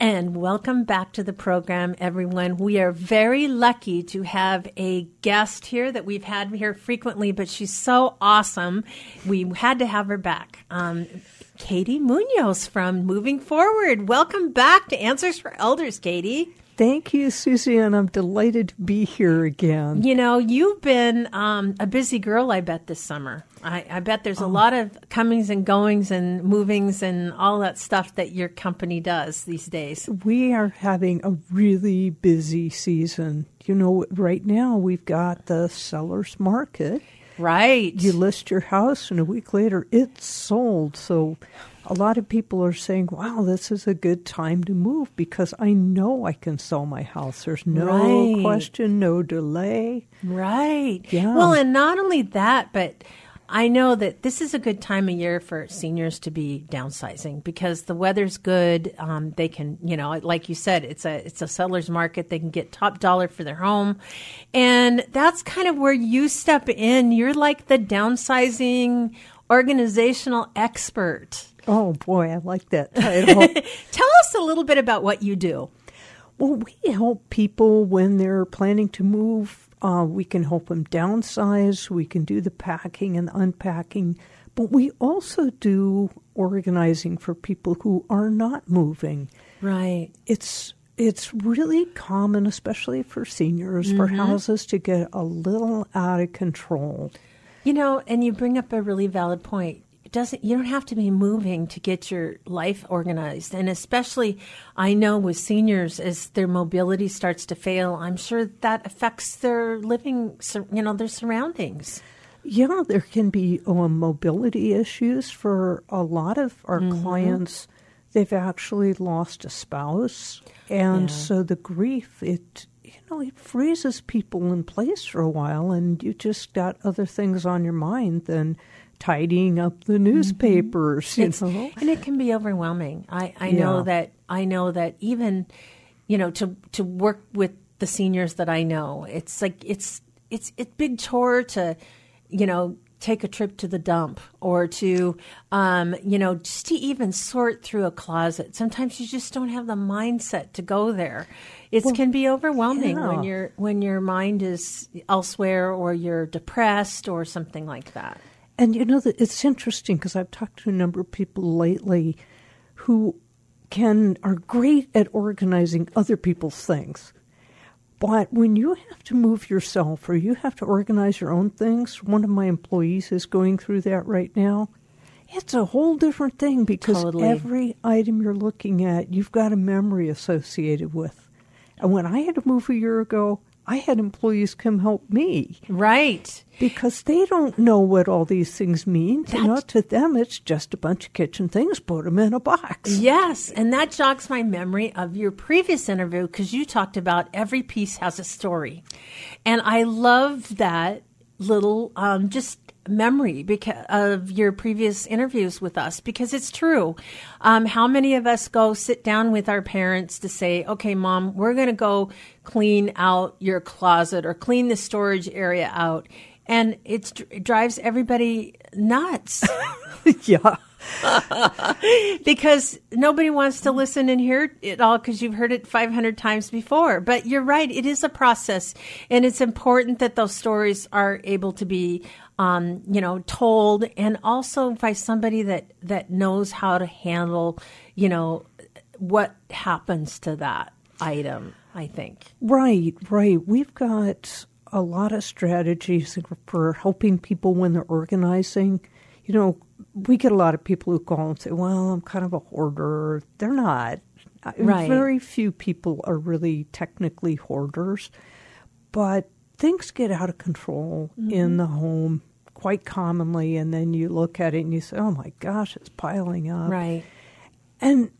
And welcome back to the program, everyone. We are very lucky to have a guest here that we've had here frequently, but she's so awesome. We had to have her back. Um, Katie Munoz from Moving Forward. Welcome back to Answers for Elders, Katie. Thank you, Susie, and I'm delighted to be here again. You know, you've been um, a busy girl, I bet, this summer. I, I bet there's a oh. lot of comings and goings and movings and all that stuff that your company does these days. We are having a really busy season. You know, right now we've got the seller's market. Right. You list your house, and a week later it's sold. So a lot of people are saying, wow, this is a good time to move because I know I can sell my house. There's no right. question, no delay. Right. Yeah. Well, and not only that, but I know that this is a good time of year for seniors to be downsizing because the weather's good. Um, they can, you know, like you said, it's a it's a seller's market. They can get top dollar for their home, and that's kind of where you step in. You're like the downsizing organizational expert. Oh boy, I like that title. Tell us a little bit about what you do. Well, we help people when they're planning to move. Uh, we can help them downsize. We can do the packing and unpacking. But we also do organizing for people who are not moving. Right. It's it's really common, especially for seniors, mm-hmm. for houses to get a little out of control. You know, and you bring up a really valid point doesn't you don't have to be moving to get your life organized and especially i know with seniors as their mobility starts to fail i'm sure that affects their living you know their surroundings yeah there can be um, mobility issues for a lot of our mm-hmm. clients they've actually lost a spouse and yeah. so the grief it you know it freezes people in place for a while and you just got other things on your mind than tidying up the newspapers. Mm-hmm. You know? And it can be overwhelming. I, I yeah. know that I know that even you know to to work with the seniors that I know, it's like it's it's it's big chore to you know take a trip to the dump or to um, you know just to even sort through a closet sometimes you just don't have the mindset to go there it well, can be overwhelming yeah. when your when your mind is elsewhere or you're depressed or something like that and you know, it's interesting because I've talked to a number of people lately who can are great at organizing other people's things. But when you have to move yourself or you have to organize your own things, one of my employees is going through that right now. It's a whole different thing because totally. every item you're looking at, you've got a memory associated with. And when I had to move a year ago, I had employees come help me. Right. Because they don't know what all these things mean. That's, you know, to them, it's just a bunch of kitchen things. Put them in a box. Yes. And that jogs my memory of your previous interview because you talked about every piece has a story. And I love that little um, just memory because of your previous interviews with us because it's true. Um, how many of us go sit down with our parents to say, "Okay, mom, we're going to go clean out your closet or clean the storage area out," and it drives everybody nuts. yeah. because nobody wants to listen and hear it all because you've heard it 500 times before. But you're right, it is a process, and it's important that those stories are able to be, um, you know, told, and also by somebody that that knows how to handle, you know, what happens to that item. I think. Right, right. We've got a lot of strategies for helping people when they're organizing. You know, we get a lot of people who call and say, "Well, I'm kind of a hoarder." They're not. Right. Very few people are really technically hoarders, but things get out of control mm-hmm. in the home quite commonly, and then you look at it and you say, "Oh my gosh, it's piling up." Right. And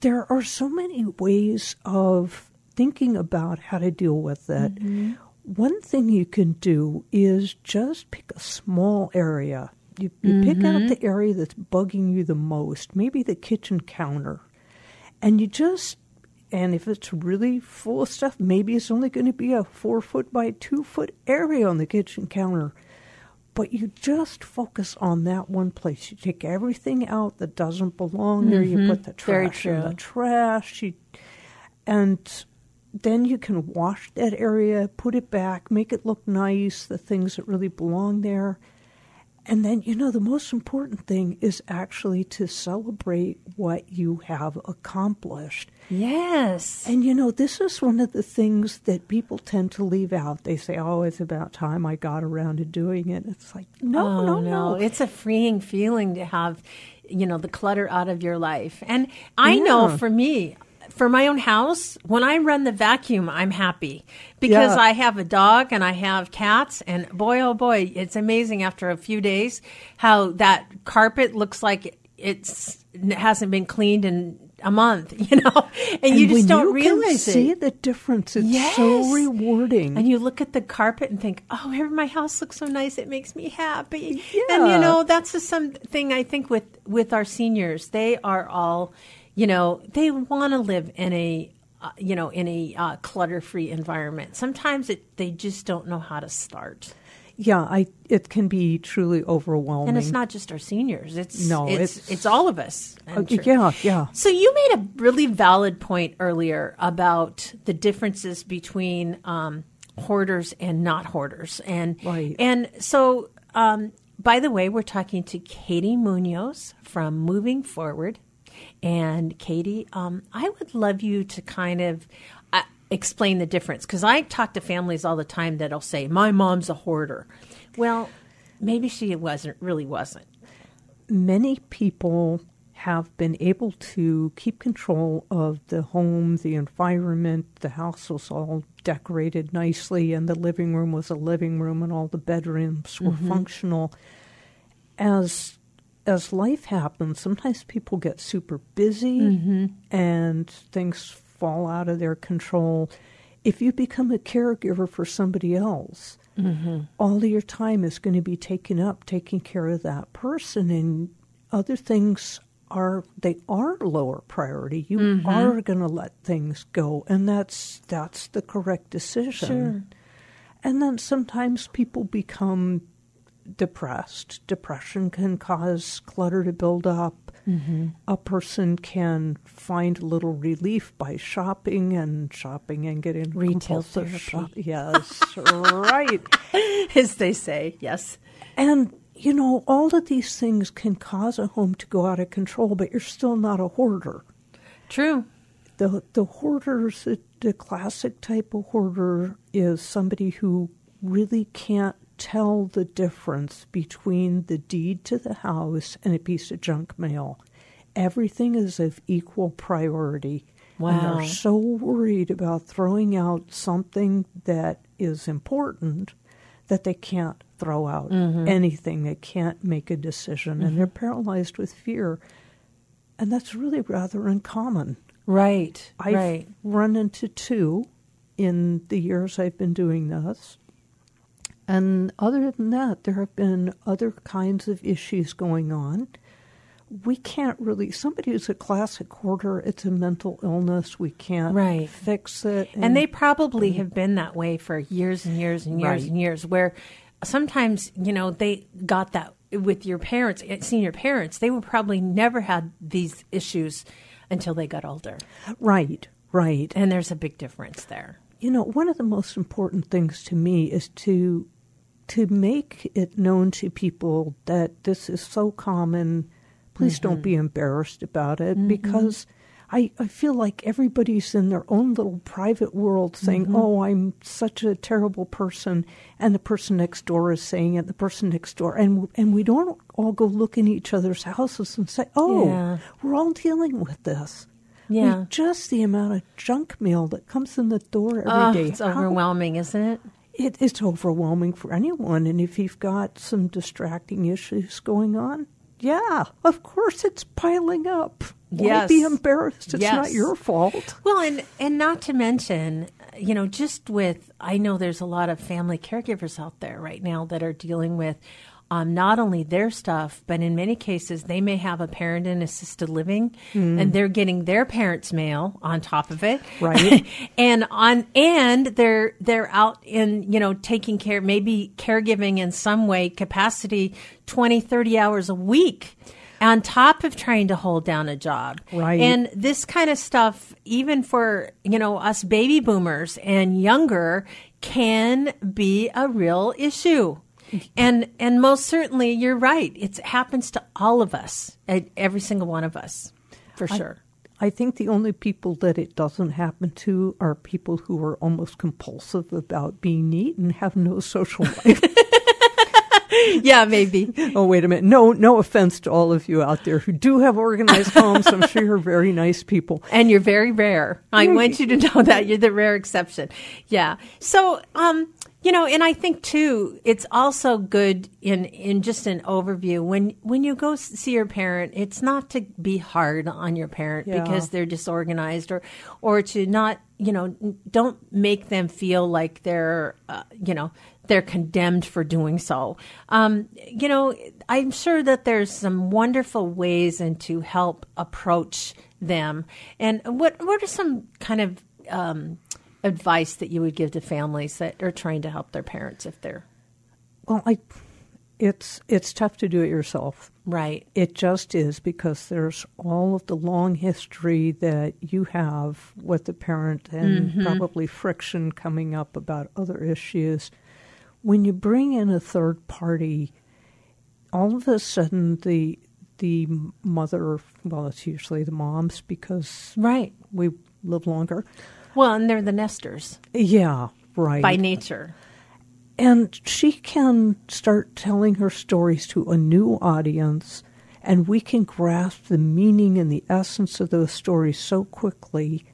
there are so many ways of thinking about how to deal with it. Mm-hmm. One thing you can do is just pick a small area you, you mm-hmm. pick out mm-hmm. the area that's bugging you the most, maybe the kitchen counter, and you just and if it's really full of stuff, maybe it's only going to be a four foot by two foot area on the kitchen counter. but you just focus on that one place. You take everything out that doesn't belong there. You put the Mm-hmm. Trash in the trash. You, and then you can wash that area, put it back, make it look nice, the things that really belong there. And then, you know, the most important thing is actually to celebrate what you have accomplished. Yes. And, you know, this is one of the things that people tend to leave out. They say, oh, it's about time I got around to doing it. It's like, no, oh, no, no. It's a freeing feeling to have, you know, the clutter out of your life. And I know for me, for my own house, when I run the vacuum, I'm happy because Yeah. I have a dog and I have cats. And boy, oh boy, it's amazing after a few days how that carpet looks like it's it hasn't been cleaned in a month, you know, and, you just don't you realize can see it. the difference. It's Yes. so rewarding. And you look at the carpet and think, "Oh, my house looks so nice. It makes me happy." Yeah. And you know, that's just something I think with with our seniors. They are all, you know, they want to live in a, uh, you know, in a uh, clutter free environment. Sometimes it they just don't know how to start. yeah, I it can be truly overwhelming. And it's not just our seniors. It's No, it's it's- it's, all of us. Uh, yeah, yeah. So you made a really valid point earlier about the differences between um, hoarders and not hoarders, and Right. and so um, by the way, we're talking to Katie Munoz from Moving Forward, and Katie, um, I would love you to kind of. Uh, explain the difference because I talk to families all the time that'll say my mom's a hoarder. Well, maybe she wasn't really wasn't. many people have been able to keep control of the home, the environment. The house was all decorated nicely, and the living room was a living room, and all the bedrooms were functional. As as life happens, sometimes people get super busy mm-hmm. and things fall out of their control. If you become a caregiver for somebody else, mm-hmm. all of your time is going to be taken up taking care of that person, and other things are they are lower priority. You mm-hmm. are going to let things go, and that's that's the correct decision. Sure. And then sometimes people become depressed. Depression can cause clutter to build up. Mm-hmm. A person can find a little relief by shopping and shopping and getting Retail therapy. shop- Yes, right. As they say, yes. And you know, all of these things can cause a home to go out of control, but you're still not a hoarder. True. The the hoarders, the, the classic type of hoarder is somebody who really can't tell the difference between the deed to the house and a piece of junk mail. Everything is of equal priority. And Wow. they're so worried about throwing out something that is important that they can't throw out mm-hmm. anything. They can't make a decision. And they're mm-hmm. paralyzed with fear. And that's really rather uncommon. Right. I've right. run into two in the years I've been doing this. And other than that, there have been other kinds of issues going on. We can't really, somebody who's a classic hoarder, it's a mental illness. We can't Right. fix it. And they probably have been that way for years and years and years Right. and years, where sometimes, you know, they got that with your parents, eh, senior parents, they would probably never had these issues until they got older. Right, right. And there's a big difference there. You know, one of the most important things to me is to to make it known to people that this is so common. Please don't be mm-hmm. embarrassed about it mm-hmm. because I, I feel like everybody's in their own little private world saying, mm-hmm. Oh, I'm such a terrible person and the person next door is saying it, the person next door and and we don't all go look in each other's houses and say, Oh, Yeah. we're all dealing with this. Yeah. With just the amount of junk mail that comes in the door every Oh, day. it's How- overwhelming, isn't it? It, it's overwhelming for anyone. And if you've got some distracting issues going on, yeah, of course it's piling up. Why Yes. be embarrassed? It's Yes. not your fault. Well, and and not to mention, you know, just with I know there's a lot of family caregivers out there right now that are dealing with um, not only their stuff, but in many cases, they may have a parent in assisted living, and they're getting their parents' mail on top of it, Right. and on and they're they're out in you know taking care, maybe caregiving in some way capacity, 20, 30 hours a week. On top of trying to hold down a job, Right. And this kind of stuff, even for you know us baby boomers and younger, can be a real issue. And and most certainly, you're right. It happens to all of us, every single one of us, for sure. I think the only people that it doesn't happen to are people who are almost compulsive about being neat and have no social life. yeah, maybe. oh, wait a minute. No, no offense to all of you out there who do have organized homes. I'm sure you're very nice people. And you're very rare. I want you to know that you're the rare exception. Yeah. So, um, you know, and I think too, it's also good in in just an overview when when you go see your parent, it's not to be hard on your parent Yeah. because they're disorganized or or to not, you know, don't make them feel like they're, uh, you know, they're condemned for doing so. Um, you know, I'm sure that there's some wonderful ways and to help approach them. And what what are some kind of um, advice that you would give to families that are trying to help their parents if they're Well, I, it's it's tough to do it yourself. right? It just is because there's all of the long history that you have with the parent and mm-hmm. probably friction coming up about other issues. When you bring in a third party, all of a sudden the the mother, well, it's usually the moms because Right. we live longer. Well, and they're the nesters Yeah, right. by nature. And she can start telling her stories to a new audience, and we can grasp the meaning and the essence of those stories so quickly.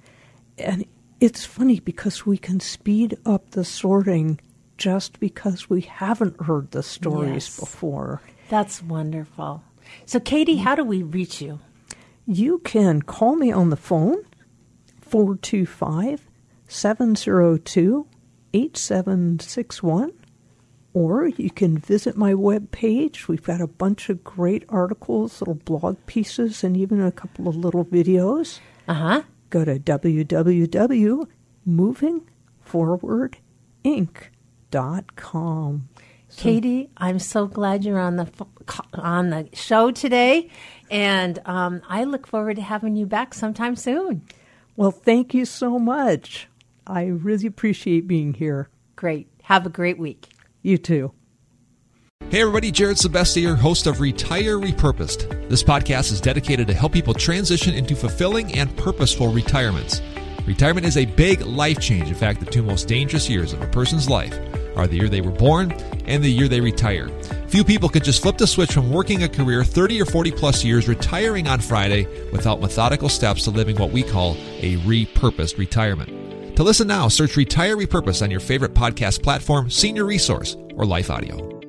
And it's funny because we can speed up the sorting just because we haven't heard the stories Yes. before. That's wonderful. So, Katie, how do we reach you? You can call me on the phone, 425 702 8761, or you can visit my webpage. We've got a bunch of great articles, little blog pieces, and even a couple of little videos. Uh huh. Go to www.movingforwardinc.com. Katie, I'm so glad you're on the on the show today, and um, I look forward to having you back sometime soon. Well, thank you so much. I really appreciate being here. Great. Have a great week. You too. Hey everybody, Jared Sebestier, host of Retire Repurposed. This podcast is dedicated to help people transition into fulfilling and purposeful retirements. Retirement is a big life change. In fact, the two most dangerous years of a person's life are the year they were born and the year they retire. Few people can just flip the switch from working a career 30 or 40 plus years, retiring on Friday without methodical steps to living what we call a repurposed retirement. To listen now, search Retire Repurposed on your favorite podcast platform, Senior Resource, or Life Audio.